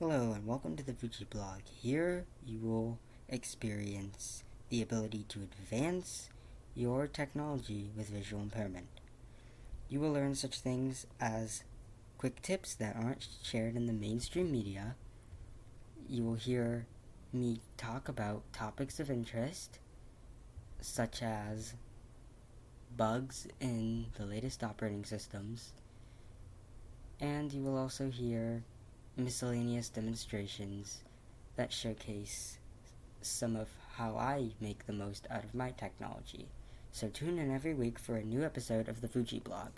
Hello and welcome to the Fuji blog. Here you will experience the ability to advance your technology with visual impairment. You will learn such things as quick tips that aren't shared in the mainstream media. You will hear me talk about topics of interest such as bugs in the latest operating systems. And you will also hear miscellaneous demonstrations that showcase some of how I make the most out of my technology. So tune in every week for a new episode of the Fuji blog.